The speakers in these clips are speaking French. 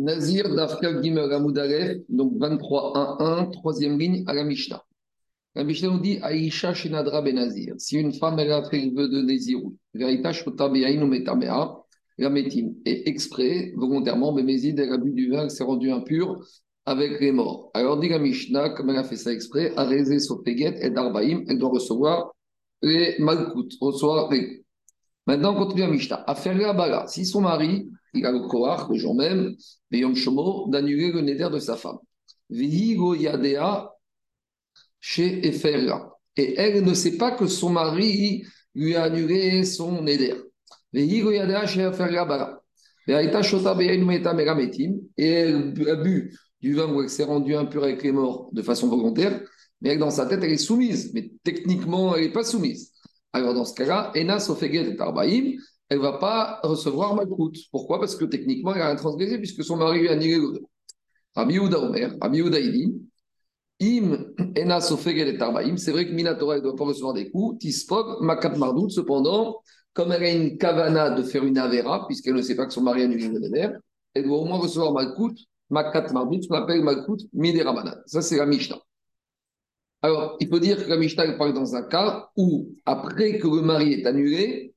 Nazir d'Afka Gimel Amoudalef, donc 23.1.1, troisième ligne à la Mishnah. La Mishnah nous dit Aïcha Shenadra Benazir. Si une femme elle a fait le vœu de Nézirou, Verita Shotabeaïnu Metamea, la métime, et exprès, volontairement, Bémézid, elle a bu du vin, elle s'est rendue impure avec les morts. Alors dit la Mishnah, comme elle a fait ça exprès, Arezé Sofeget et Darbaïm, elle doit recevoir les Malkout, recevoir les. Maintenant, on continue la Mishnah. Affaire la Bala. Si son mari, il a le Kohar, le jour même, Yom d'annuler le néder de sa femme. Vihigo Yadea chez Eferla. Et elle ne sait pas que son mari lui a annulé son néder. Vihigo Yadea chez Eferla Bala. Et elle a bu du vin où elle s'est rendue impure avec les morts de façon volontaire, mais dans sa tête, elle est soumise. Mais techniquement, elle n'est pas soumise. Alors, dans ce cas-là, Ena et Arbaïm, elle ne va pas recevoir Malkout. Pourquoi? Parce que techniquement, elle a rien transgressé puisque son mari lui a annulé le Rabbi Omer, Rabbi Im ena sofegel et tarbaim, c'est vrai que Minatora ne doit pas recevoir des coups, tispog, makat mardout, cependant, comme elle a une kavana de faire une avera, puisqu'elle ne sait pas que son mari a annulé le néder, elle doit au moins recevoir Malkout, makat mardout, ce qu'on appelle Malkout, miderabanan. Ça, c'est la Mishnah. Alors, il faut dire que la Mishnah parle dans un cas où, après que le mari est annulé,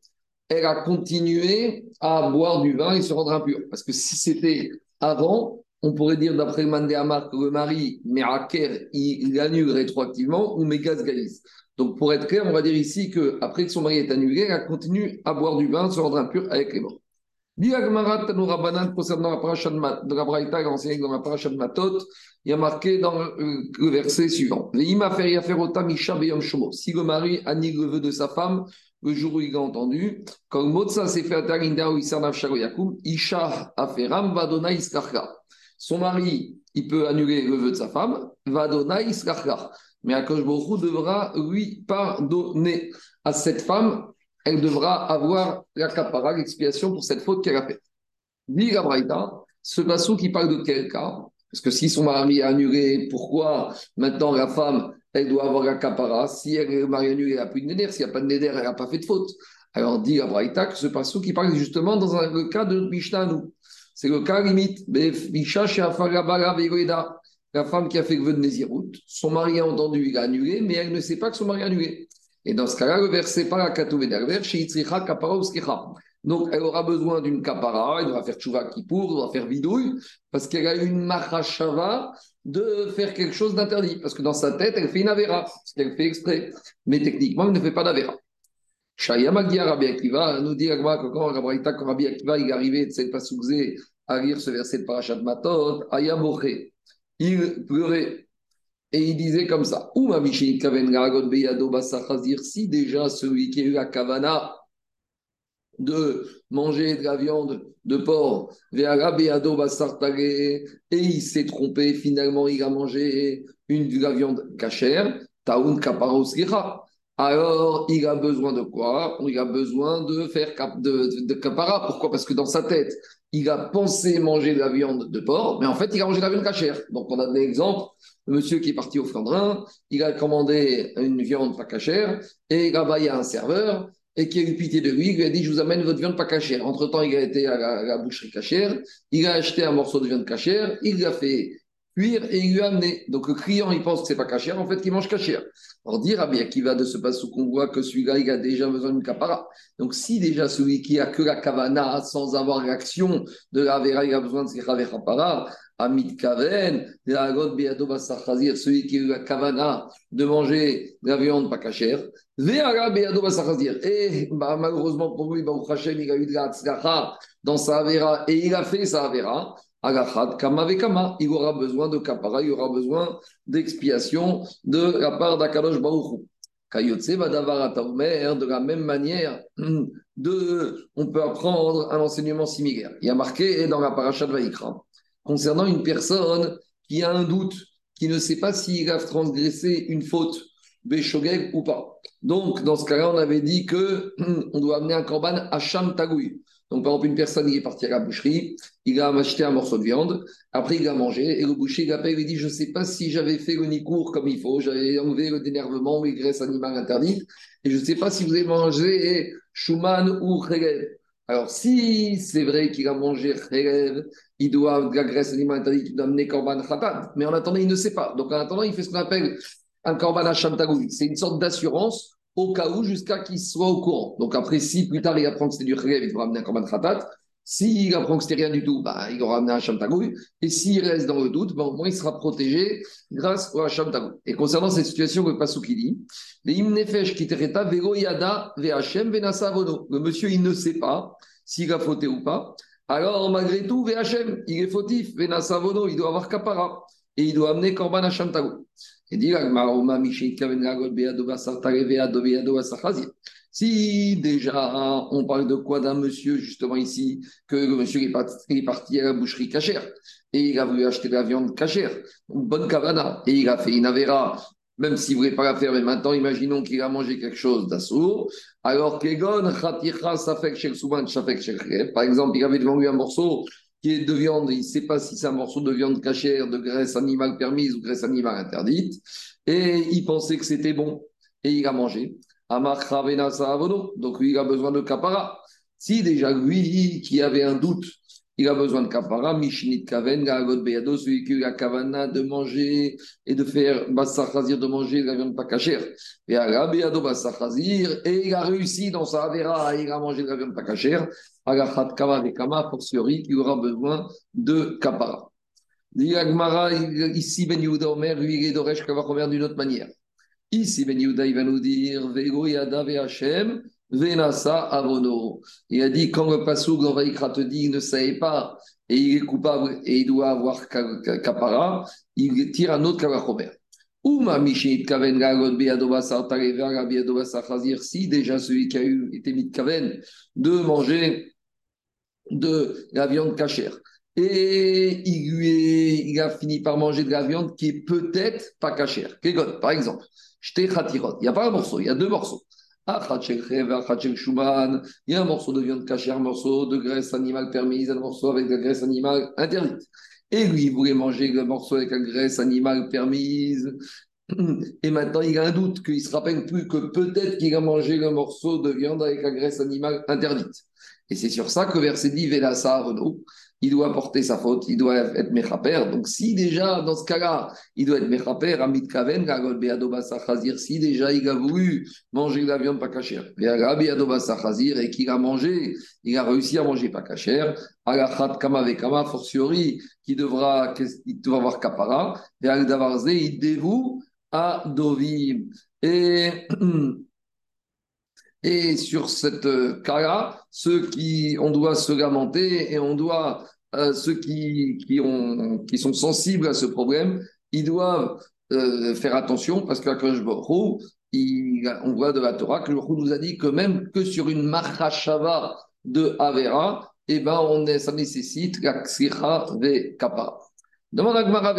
elle a continué à boire du vin et se rendre impure. Parce que si c'était avant, on pourrait dire d'après Mandéamar que le mari, Meraker, il, annule rétroactivement ou Megaz Gaïs. Donc pour être clair, on va dire ici qu'après que son mari est annulé, elle continue à boire du vin, se rendre impure avec les morts. Concernant la paracha de la Braïta, enseigné dans la paracha de Matot, il y a marqué dans le verset suivant. Si le mari annule le vœu de sa femme, le jour où il a entendu, quand Motsa s'est fait Isha Aferam Vadona Son mari, il peut annuler le vœu de sa femme, Vadona Iskachka. Mais Akash devra lui pardonner à cette femme, elle devra avoir la capara, l'expiation pour cette faute qu'elle a faite. Dit la ce passou qui parle de quel cas Parce que si son mari a annulé, pourquoi maintenant la femme elle doit avoir un capara. Si elle est mariée nue, elle n'a plus de néder. S'il n'y a pas de néder, elle n'a pas fait de faute. Alors, dit à Braïta que ce passage qui parle justement dans le cas de Mishnah. C'est le cas limite. La femme qui a fait le vœu de Nézirut, son mari a entendu, il a annulé, mais elle ne sait pas que son mari a annulé. Et dans ce cas-là, le verset pas la Donc, elle aura besoin d'une kapara, elle doit faire tchouva pour, elle doit faire vidouille, parce qu'elle a une machashava de faire quelque chose d'interdit. Parce que dans sa tête, elle fait une avéra, parce qu'elle fait exprès. Mais techniquement, elle ne fait pas d'avéra. Shaya Magia Rabbi Akiva nous dit que quand Rabbi Akiva il est arrivé de pas à lire ce verset de Parashat Matot, Ayamoche, il pleurait. Et il disait comme ça Si déjà celui qui a eu la kavana de manger de la viande de porc, et il s'est trompé, finalement il a mangé une de la viande cachère, taoun alors il a besoin de quoi? Il a besoin de faire de, de, kapara. Pourquoi? Parce que dans sa tête, il a pensé manger de la viande de porc, mais en fait, il a mangé de la viande cachère. Donc, on a des exemples. Le monsieur qui est parti au Flandrin, il a commandé une viande pas cachère, et là-bas, il y a un serveur, et qui a eu pitié de lui, il lui a dit, je vous amène votre viande pas cachère. Entre-temps, il a été à la, boucherie cachère, il a acheté un morceau de viande cachère, il l'a fait cuire et il lui a amené. Donc le client, il pense que c'est pas cachère, en fait, qu'il mange cachère. Alors dire, bien qui va de ce passage qu'on voit que celui-là, il a déjà besoin d'une capara? Donc si déjà celui qui a que la kavana sans avoir l'action de la vera, il a besoin de ses kapara, Amit Kaven, celui qui a eu la kavana de manger de la viande pas cachère, et bah, malheureusement pour lui, bah, il a eu de la dans sa avera et il a fait sa avera. Il aura besoin de kapara, il aura besoin d'expiation de la part d'Akadosh Baruchou. Kayotse de la même manière, de, on peut apprendre un enseignement similaire. Il y a marqué dans la paracha de Vaikra, concernant une personne qui a un doute, qui ne sait pas s'il a transgressé une faute, Beshogeg ou pas. Donc, dans ce cas-là, on avait dit que on doit amener un korban à Sham Tagoui. Donc, par exemple, une personne qui est partie à la boucherie, il a acheté un morceau de viande, après il a mangé, et le boucher, il appelle et dit Je ne sais pas si j'avais fait le nicourt comme il faut, j'avais enlevé le dénervement, les graisses animales interdites, et je ne sais pas si vous avez mangé Schumann ou Khegel. Alors, si c'est vrai qu'il a mangé rêve, il doit, de la graisse animale interdite, il doit amener korban khatat, mais en attendant, il ne sait pas. Donc, en attendant, il fait ce qu'on appelle un korban hacham C'est une sorte d'assurance au cas où, jusqu'à qu'il soit au courant. Donc, après, si plus tard il apprend que c'était du rêve, il devra amener un korban khatat. S'il apprend que c'était rien du tout, bah, il aura amené un Hacham Et s'il reste dans le doute, bah, au moins il sera protégé grâce au Hacham Et concernant cette situation que Passouk dit, le monsieur il ne sait pas s'il a fauté ou pas. Alors malgré tout, VHM, il est fautif, vono, il doit avoir kapara et il doit amener Korban Hacham Et dit si déjà on parle de quoi d'un monsieur, justement ici, que le monsieur est parti, à la boucherie cachère. Et il a voulu acheter de la viande cachère, bonne cavana, et il a fait une avéra, même s'il ne voulait pas la faire, mais maintenant imaginons qu'il a mangé quelque chose d'assourd, alors Kegon, par exemple, il avait devant lui un morceau qui est de viande, il ne sait pas si c'est un morceau de viande cachère, de graisse animale permise ou graisse animale interdite, et il pensait que c'était bon, et il a mangé. Donc lui, il a besoin de kapara. Si déjà lui qui avait un doute, il a besoin de kapara, Mishnit Kaven, Beyado, celui qui a kavana de manger et de faire Bassar Khazir de manger la viande pas cachère. Et Beyado Bassar Khazir, et il a réussi dans sa Avera, il a mangé la viande pas cachère. Agachat Kava et Kama, fortiori, qui aura besoin de kapara. Ici, Ben Yehuda Omer, lui, il est d'Oresh Kava d'une autre manière. Ici, Ben Yehuda, il va nous dire Vego Yada Hashem, Venasa Avono. Il a dit quand le Passouk dans te dit il ne savait pas et il est coupable et il doit avoir Kapara, il tire un autre Kavachomer. Uma Mishit Kaven Beadobasar Tarevara Chazir, si déjà celui qui a eu été mis de Kaven de manger de la viande cachère. Et il, a fini par manger de la viande qui est peut-être pas cachère. Par exemple, il n'y a pas un morceau, il y a deux morceaux. Il y a un morceau de viande cachée, un morceau de graisse animale permise, un morceau avec de la graisse animale interdite. Et lui, il voulait manger le morceau avec la graisse animale permise. Et maintenant, il a un doute qu'il ne se rappelle plus que peut-être qu'il a mangé le morceau de viande avec la graisse animale interdite. Et c'est sur ça que verset dit Vélassa Renaud il doit porter sa faute, il doit être mechaper. Donc, si déjà, dans ce cas-là, il doit être mechaper, Amit Kaven, Gagol Beadobasa Khazir, si déjà il a voulu manger de la viande pas cachère, Beadobasa Khazir, et qu'il a mangé, il a réussi à manger pas cachère, Alachat Kama Vekama, fortiori, qui devra, il devra avoir Kapara, et Al-Davarze, il dévoue à Dovim. Et. Et sur cette cas-là, ceux qui, on doit se lamenter et on doit euh, ceux qui, qui, ont, qui sont sensibles à ce problème, ils doivent euh, faire attention parce il on voit de la Torah que le nous a dit que même que sur une marachava de Avera, eh ben on est, ça nécessite la ksicha ve kappa. Demande à Gmara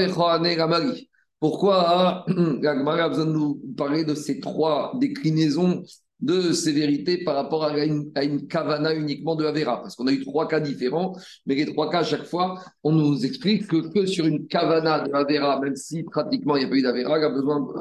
Gamari. Pourquoi Gmara a besoin de nous parler de ces trois déclinaisons de sévérité par rapport à une, à kavana uniquement de Avera. Parce qu'on a eu trois cas différents, mais les trois cas, à chaque fois, on nous explique que, sur une kavana de Avera, même si pratiquement il n'y a pas eu d'Avera,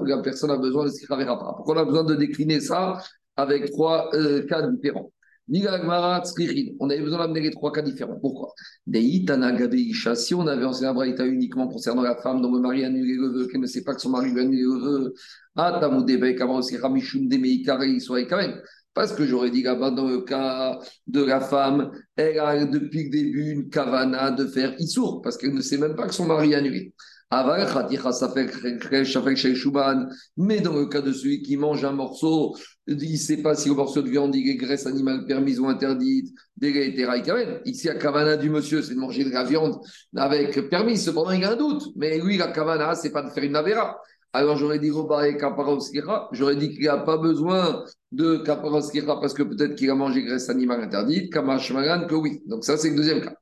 la, personne a besoin de ce Avera. Pourquoi on a besoin de décliner ça avec trois euh, cas différents? On avait besoin d'amener les trois cas différents. Pourquoi? Si on avait enseigné Braïta uniquement concernant la femme dont le mari a annulé le vœu, qu'elle ne sait pas que son mari lui a annulé le vœu, parce que j'aurais dit là-bas, dans le cas de la femme, elle a depuis le début une kavana de faire Issour, parce qu'elle ne sait même pas que son mari a annulé. Mais dans le cas de celui qui mange un morceau, il ne sait pas si le morceau de viande est graisse animale permise ou interdite, Ici, la kavana du monsieur, c'est de manger de la viande avec permis. Cependant, il y a un doute. Mais lui, la kavana, c'est pas de faire une navera. Alors j'aurais dit j'aurais dit qu'il n'y a pas besoin de kaparoskira parce que peut-être qu'il a mangé graisse animale interdite, kamashmagan que oui. Donc ça c'est le deuxième cas.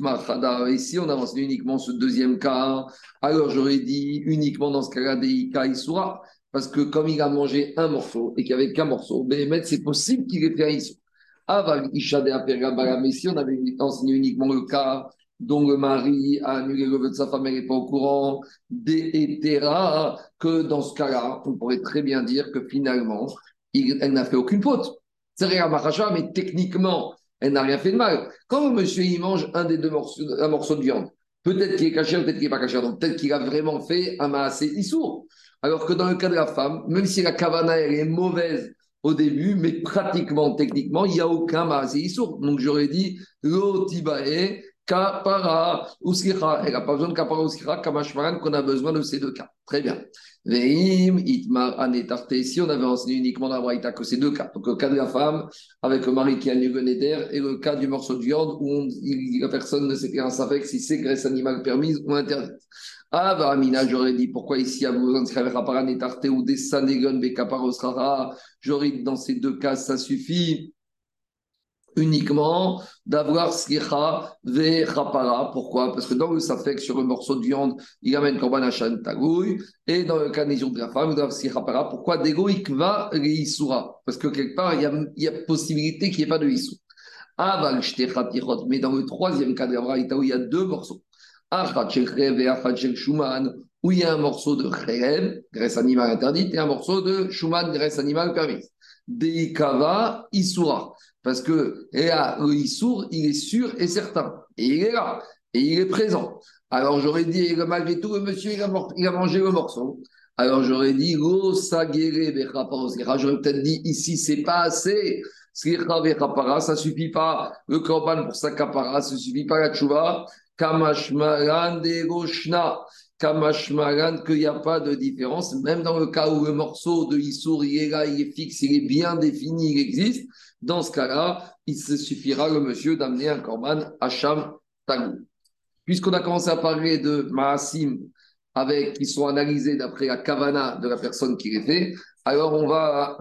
Machada, ici on avance uniquement ce deuxième cas. Alors j'aurais dit uniquement dans ce cas-là des isura parce que comme il a mangé un morceau et qu'il n'y avait qu'un morceau, ben, c'est possible qu'il ait fait un Aval ishade mais ici on avait enseigné uniquement le cas dont le mari a annulé le vœu de sa femme, elle n'est pas au courant, des que dans ce cas-là, on pourrait très bien dire que finalement, elle n'a fait aucune faute. C'est rien, mais techniquement, elle n'a rien fait de mal. Quand monsieur il mange un des deux morceaux, un morceau de viande, peut-être qu'il est caché, peut-être qu'il n'est pas caché, donc peut-être qu'il a vraiment fait un maassé issour. Alors que dans le cas de la femme, même si la kavana elle est mauvaise au début, mais pratiquement, techniquement, il n'y a aucun maassé issour. Donc j'aurais dit l'otibae kapara uskira. Elle n'a pas besoin de kapara uskira, kamashmaran, qu'on a besoin de ces deux cas. Très bien. Veim, itmar, anetarte. Si on avait enseigné uniquement dans la que ces deux cas, donc le cas de la femme avec le mari qui a une d'air et le cas du morceau de viande où la personne ne sait rien savoir si c'est graisse animale permise ou interdite. Ah, bah, Amina, j'aurais dit pourquoi ici, à de faire ou des sanégon, bekaparosrara. J'aurais dit dans ces deux cas, ça suffit uniquement d'avoir slicha ve rapara. Pourquoi? Parce que dans le safek, sur un morceau de viande, il amène korban hachan tagouille. Et dans le cas de la femme, il doit slicha para. Pourquoi? Degoïk va isura Parce que quelque part, il y a, possibilité qu'il n'y ait pas de issou. Aval mais dans le troisième cas de la où il y a deux morceaux. Achat shel et achat shuman, où il y a un morceau de cherev, graisse animale interdite, et un morceau de shuman, graisse animale permise. Deikava isura. Parce que là, le Issour, il est sûr et certain. Et il est là. Et il est présent. Alors j'aurais dit, malgré tout, le monsieur, il a, mangé le morceau. Alors j'aurais dit, j'aurais peut-être dit, ici, c'est pas assez. Ça suffit pas. Le korban pour sa kapara, ça suffit pas la tchouva. Kamashmaran. Kamashmaran, qu'il n'y a pas de différence. Même dans le cas où le morceau de Issour, il est il est fixe, il est bien défini, il existe. Dans ce cas-là, il suffira, le monsieur, d'amener un korban Hacham Tagou. Puisqu'on a commencé à parler de Maasim, avec, qui sont analysés d'après la kavana de la personne qui les fait, alors on va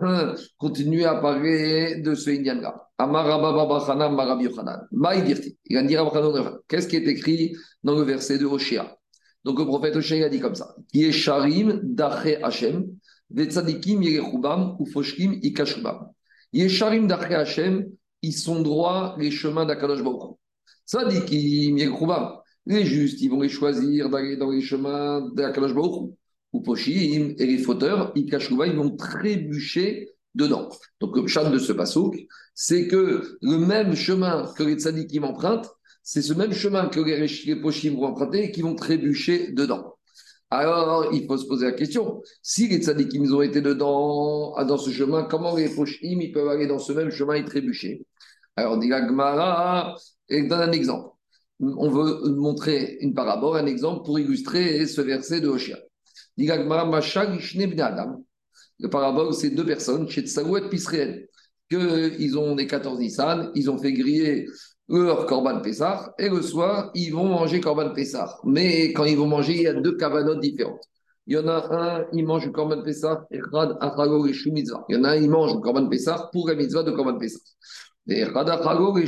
continuer à parler de ce Indian-là. Qu'est-ce qui est écrit dans le verset de Hoshea? Donc le prophète Hoshea a dit comme ça Qui est Sharim Dache Hashem, Vetzadikim Yerechubam, Ufoshkim Ikashubam. Yesharim d'Achre Hashem, ils sont droits les chemins d'Akadosh Baruch. Dit qu'ils Les justes, ils vont les choisir d'aller dans les chemins d'Akadosh Baruch. Ou Poshim, et les fauteurs, ils ils vont trébucher dedans. Donc le chat de ce pasouk, c'est que le même chemin que les tzadikim empruntent, c'est ce même chemin que les, Poshim vont emprunter et qui vont trébucher dedans. Alors, il faut se poser la question, si les tzadikim ont été dedans, ah, dans ce chemin, comment les pochim, ils peuvent aller dans ce même chemin et trébucher? Alors, on dit Gmara, et donne un exemple. On veut montrer une parabole, un exemple pour illustrer ce verset de Hoshia. Le parabole, c'est deux personnes, chez Tsaouet Pisréel, qu'ils ont des 14 Nissan, ils ont fait griller leur Corban Pessah, et le soir, ils vont manger Corban Pessah. Mais quand ils vont manger, il y a deux cavanotes différentes. Il y en a un, il mange Corban Pessah, et Rad Achago et Mitzvah. Il y en a un, il mange Corban Pessah pour la mitzvah de Corban Pessah. Et Rad Achago et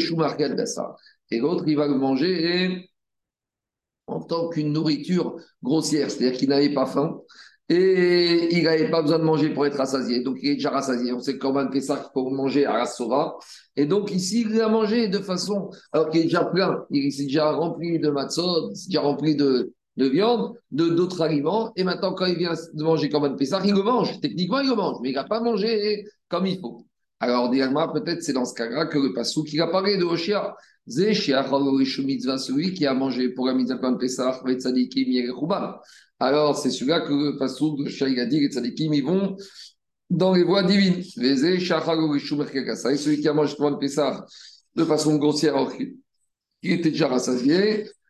Et l'autre, il va le manger en tant qu'une nourriture grossière, c'est-à-dire qu'il n'avait pas faim et il n'avait pas besoin de manger pour être rassasié. Donc, il est déjà rassasié. On sait que Corban Pessah, pour manger à Rassova. Et donc, ici, il a mangé de façon. Alors qu'il est déjà plein. Il s'est déjà rempli de matzot, il s'est déjà rempli de, de viande, de d'autres aliments. Et maintenant, quand il vient de manger Corban Pessah, il le mange. Techniquement, il le mange. Mais il n'a pas mangé comme il faut. Alors, peut-être c'est dans ce cas-là que le passou qui apparaît de Oshia. Celui qui a mangé pour la mitzvah Corban Pessah, alors, c'est celui-là que le de Shaïg a dit, les tzadikim, vont dans les voies divines. Et celui qui a mangé le Pessah de façon grossière, qui était déjà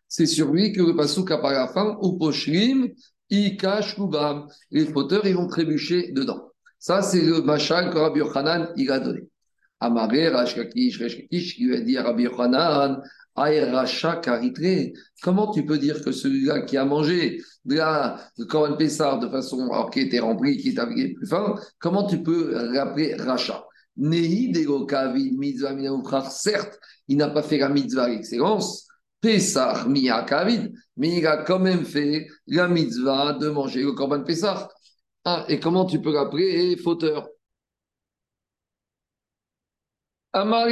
c'est sur lui que le apparaît à la fin, Les fauteurs, ils vont trébucher dedans. Ça, c'est le machal que Rabbi Yochanan, il a donné. Amaré, Rashkakish, Rashkakish, lui a dit à Rabbi Yochanan, Comment tu peux dire que celui-là qui a mangé de la Corban Pessar de façon alors, qui était rempli, qui était plus fin, comment tu peux rappeler Racha? Certes, il n'a pas fait la mitzvah à l'excellence, Pessah Kavid, mais il a quand même fait la mitzvah de manger le Corban Pessar. Ah, et comment tu peux rappeler fauteur? Comment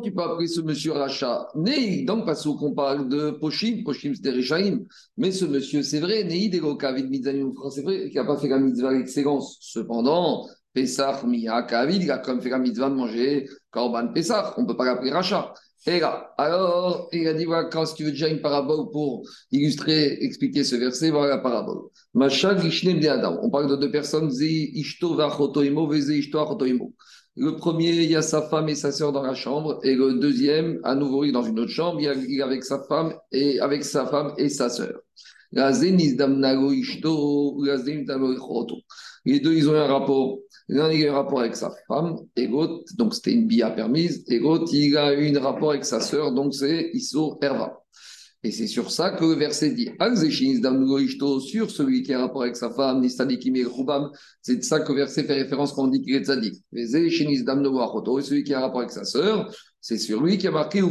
tu peux appeler ce monsieur Racha? Né, donc, parce qu'on parle de Pochim, Pochim c'était Rechaim, mais ce monsieur, c'est vrai, Nei c'est vrai qu'il n'a pas fait la mitzvah d'excellence. Cependant, Pessah, Mia, Kavid, il a comme fait la mitzvah de manger Korban Pessah. On ne peut pas l'appeler rachat. Et là, alors, il a dit voilà, quand tu veux déjà une parabole pour illustrer, expliquer ce verset, voilà la parabole. On parle de deux personnes, le premier, il y a sa femme et sa sœur dans la chambre, et le deuxième, à nouveau, il est dans une autre chambre, il est avec sa femme et avec sa femme et sa sœur. Les deux, ils ont un rapport. L'un, il a un rapport avec sa femme, et donc c'était une bia permise, et il a eu un rapport avec sa sœur, donc c'est Issur Herva. Et c'est sur ça que le verset dit sur celui qui a un rapport avec sa femme, c'est de ça que le verset fait référence quand on dit qu'il est tzadik. celui qui a un rapport avec sa sœur, c'est sur lui qui a marqué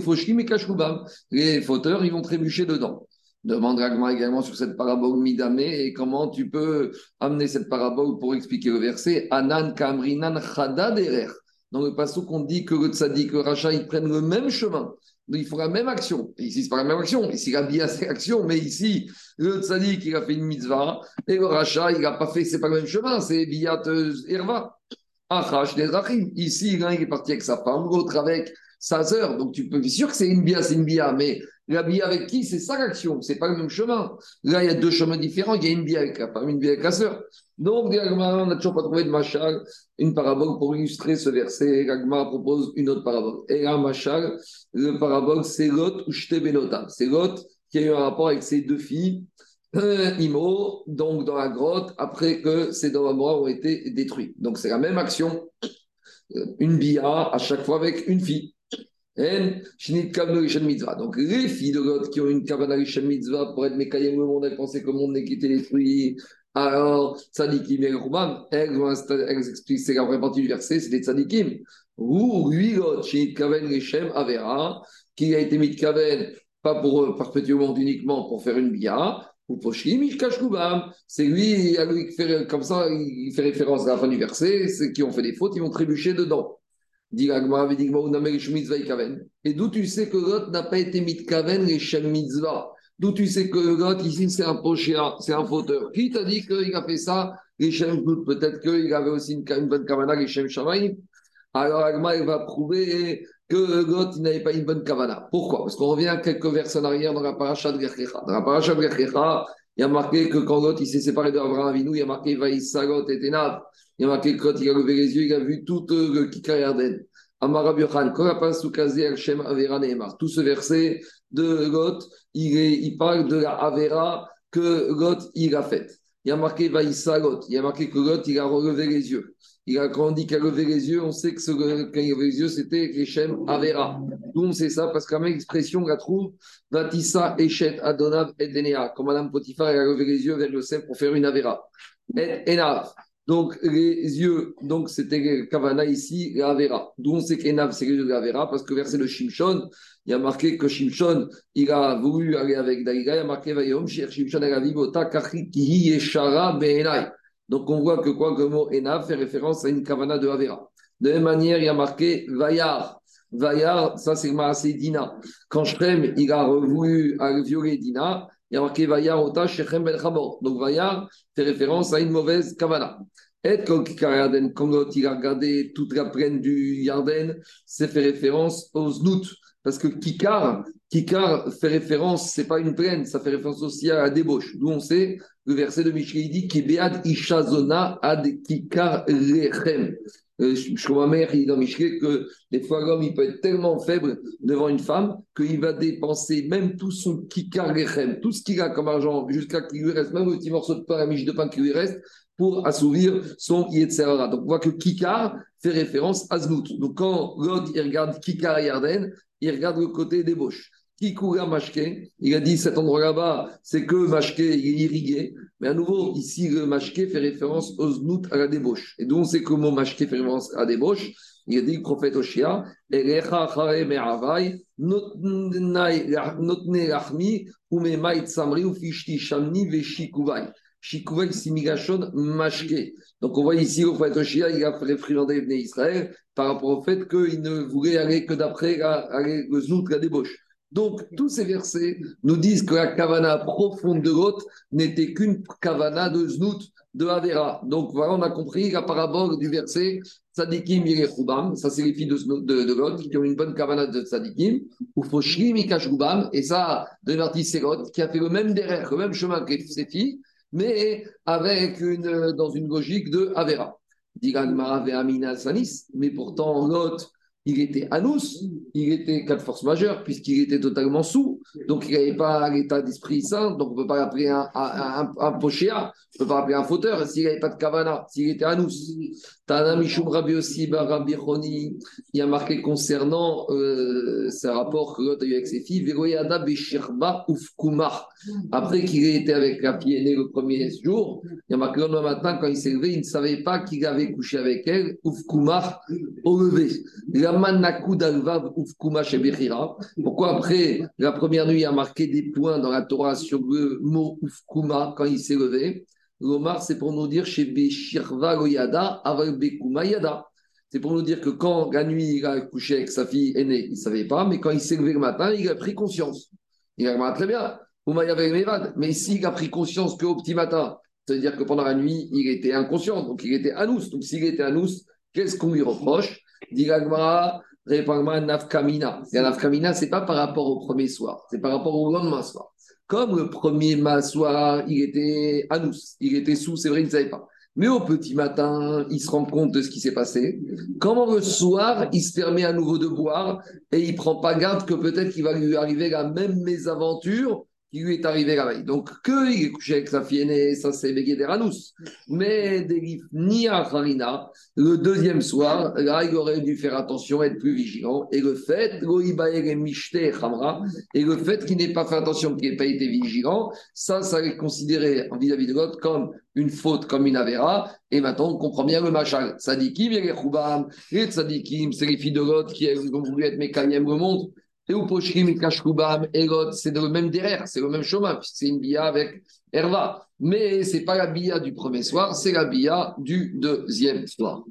Les fauteurs, ils vont trébucher dedans. Demande également sur cette parabole Midamé et comment tu peux amener cette parabole pour expliquer le verset Anan Kamrinan Chada Dans le passage qu'on dit que le tzadik, le rachat, ils prennent le même chemin. Il faut la même action. ici, c'est pas la même action. Ici, il a bien cette action, mais ici, le tzadik, il a fait une mitzvah et le rachat, il n'a pas fait, c'est pas le même chemin, c'est Biyat Irva. Achash Ici, l'un, il est parti avec sa femme, l'autre avec sa sœur. Donc, tu peux, être sûr que c'est une bia, c'est une bia, mais la bia avec qui C'est ça l'action, c'est pas le même chemin. Là, il y a deux chemins différents. Il y a une bia avec la femme, une bia avec la sœur. Donc, on n'a toujours pas trouvé de machal, une parabole pour illustrer ce verset. L'agma propose une autre parabole. Et là, machal, le parabole, c'est Lot ou Benota. C'est Lot qui a eu un rapport avec ses deux filles. Imo, donc dans la grotte, après que ces deux endroits ont été détruits. Donc c'est la même action, une bia à chaque fois avec une fille. Donc, les filles de God qui ont une Kavana Mitzvah pour être Mekayem le monde, elles pensaient que le monde n'est quitté les fruits. Alors, Tzadikim et Ruban, elles, elles expliquent, c'est la vraie partie du verset, c'est des Tzadikim. Ou God, Shinit Kaven Reshem Avera, qui a été mis de Kaven, pas pour perpétuer le monde uniquement, pour faire une bia, ou Poshim, c'est lui, comme ça, il fait référence à la fin du verset, ceux qui ont fait des fautes, ils vont trébucher dedans. Et d'où tu sais que n'a pas été mitkaven les Shem D'où tu sais que ici, c'est un pochéa, c'est un fauteur. Qui t'a dit qu'il a fait ça? Les Shem peut-être qu'il avait aussi une, bonne kavana, les Shem. Alors Agma, il va prouver que n'avait pas une bonne kavana. Pourquoi? Parce qu'on revient quelques versets en arrière dans la paracha de Gerkecha. Dans la paracha de Gerkecha, il y a marqué que quand Lot, il s'est séparé d'Abraham Avinu, il y a marqué Vaïsagot et Tenav. Il y a marqué quand il a levé les yeux, il a vu tout euh, le Kikar Yarden. Amar Yochan, Shem Avera Nehemar. Tout ce verset de Lot, il, il parle de la Avera que Lot, il a faite. Il y a marqué Vaïssa Lot. Il y a marqué que Lot, il a relevé les yeux. Il a, quand qu'il a levé les yeux, on sait que ce, quand il a les yeux, c'était Shem Avera. D'où on sait ça Parce que la même expression, on la trouve Vatissa Eshet Adonav et Denea. Comme Madame Potiphar, a levé les yeux vers le Yosef pour faire une Avera. Et Enav. Donc, les yeux, donc c'était Kavana ici, et Avera. D'où on sait qu'Enav, c'est les yeux de Avera, parce que verset de Shimshon, il y a marqué que Shimshon, il a voulu aller avec Daïga, il y a marqué Vayom, Shimshon Agavivota, Kachikihi Yeshara Be'enai. Donc, on voit que quoi, que le mot Enav fait référence à une Kavana de Avera. De la même manière, il y a marqué Vayar. Vayar, ça c'est Maasé Dina. Quand Shrem, il a voulu violer Dina, il y a marqué Vayar Ota Shechem Ben Donc Vayar fait référence à une mauvaise Kavana. Et quand il a regardé toute la plaine du Yarden, c'est fait référence aux Znout. Parce que Kikar, Kikar fait référence, c'est pas une plaine, ça fait référence aussi à la débauche. D'où on sait, le verset de Michel dit Kibead Ishazona ad Kikar Lechem. Euh, mère, il dit dans Michel que des fois l'homme il peut être tellement faible devant une femme qu'il va dépenser même tout son kikar lechem, tout ce qu'il a comme argent, jusqu'à qu'il lui reste même un petit morceau de pain, la miche de pain qui lui reste, pour assouvir son Yetzerara. Donc on voit que Kikar fait référence à Znout. Donc quand l'autre il regarde Kikar et Yarden, il regarde le côté débauche. Kikura Mashke, il a dit cet endroit là-bas, c'est que Mashke est irrigué. Mais à nouveau, ici, le Mashke fait référence au Znout à la débauche. Et donc on sait que le mot Mashke fait référence à la débauche. Il a dit le prophète Oshia, Simigashon Mashke. Donc on voit ici au fait Oshia, il a réprimandé Israël par rapport au fait qu'il ne voulait aller que d'après le zout, la débauche. Donc, tous ces versets nous disent que la kavana profonde de l'autre n'était qu'une kavana de znout, de Avera. Donc, voilà, on a compris la parabole du verset Tzadikim Yerechubam, ça c'est les filles de, de, de qui ont une bonne kavana de Tzadikim, ou Foshrim Ikashubam, et ça, de Serot, qui a fait le même derrière, le même chemin que ses filles, mais avec une, dans une logique de Avera. Diragmara Amina Sanis, mais pourtant Lot, il était anus, il était cas de force majeure, puisqu'il était totalement sous, donc il n'avait pas l'état d'esprit sain, donc on ne peut pas l'appeler un, un, un, pochéa, on ne peut pas l'appeler un fauteur, s'il n'avait pas de kavana, s'il était anus. Tana Mishum Rabbi aussi, Rabbi Choni, il a marqué concernant euh, ce rapport que l'autre a eu avec ses filles, Veroyada Beshirba Ufkumar. Après qu'il ait été avec la fille aînée le premier jour, il a marqué le matin, quand il s'est levé, il ne savait pas qu'il avait couché avec elle, Ufkumar, au lever. Pourquoi après la première nuit, il a marqué des points dans la Torah sur le mot Ufkuma quand il s'est levé? L'Omar, c'est pour nous dire chez Beshirva Goyada, Yada. C'est pour nous dire que quand la nuit il a couché avec sa fille aînée, il ne savait pas, mais quand il s'est levé le matin, il a pris conscience. Il a très bien. Mais s'il a pris conscience qu'au petit matin, ça veut dire que pendant la nuit, il était inconscient, donc il était anous. Donc s'il était anous, qu'est-ce qu'on lui reproche? Repagma, Nafkamina. La Nafkamina, ce n'est pas par rapport au premier soir, c'est par rapport au lendemain soir. Comme le premier soir, il était anous, il était sous, c'est vrai, il ne savait pas. Mais au petit matin, il se rend compte de ce qui s'est passé. Comment le soir, il se permet à nouveau de boire et il prend pas garde que peut-être qu'il va lui arriver la même mésaventure qui lui est arrivé la veille. Donc, qu'il est couché avec sa fille aînée, ça c'est Begederanous. Mais ni à Farina, le deuxième soir, là, il aurait dû faire attention, être plus vigilant. Et le fait, et le fait qu'il n'ait pas fait attention, qu'il n'ait pas été vigilant, ça, ça est considéré vis-à-vis de l'autre comme une faute, comme une avéra. Et maintenant, on comprend bien le machal. Sadikim, il y a les les tzadikim, c'est les filles de l'autre qui ont voulu être mécaniques le monde. Et Uposhrim, Kashkubam, Erot, c'est le même derrière, c'est le même chemin, c'est une bia avec Herva. Mais ce n'est pas la bia du premier soir, c'est la bia du deuxième soir.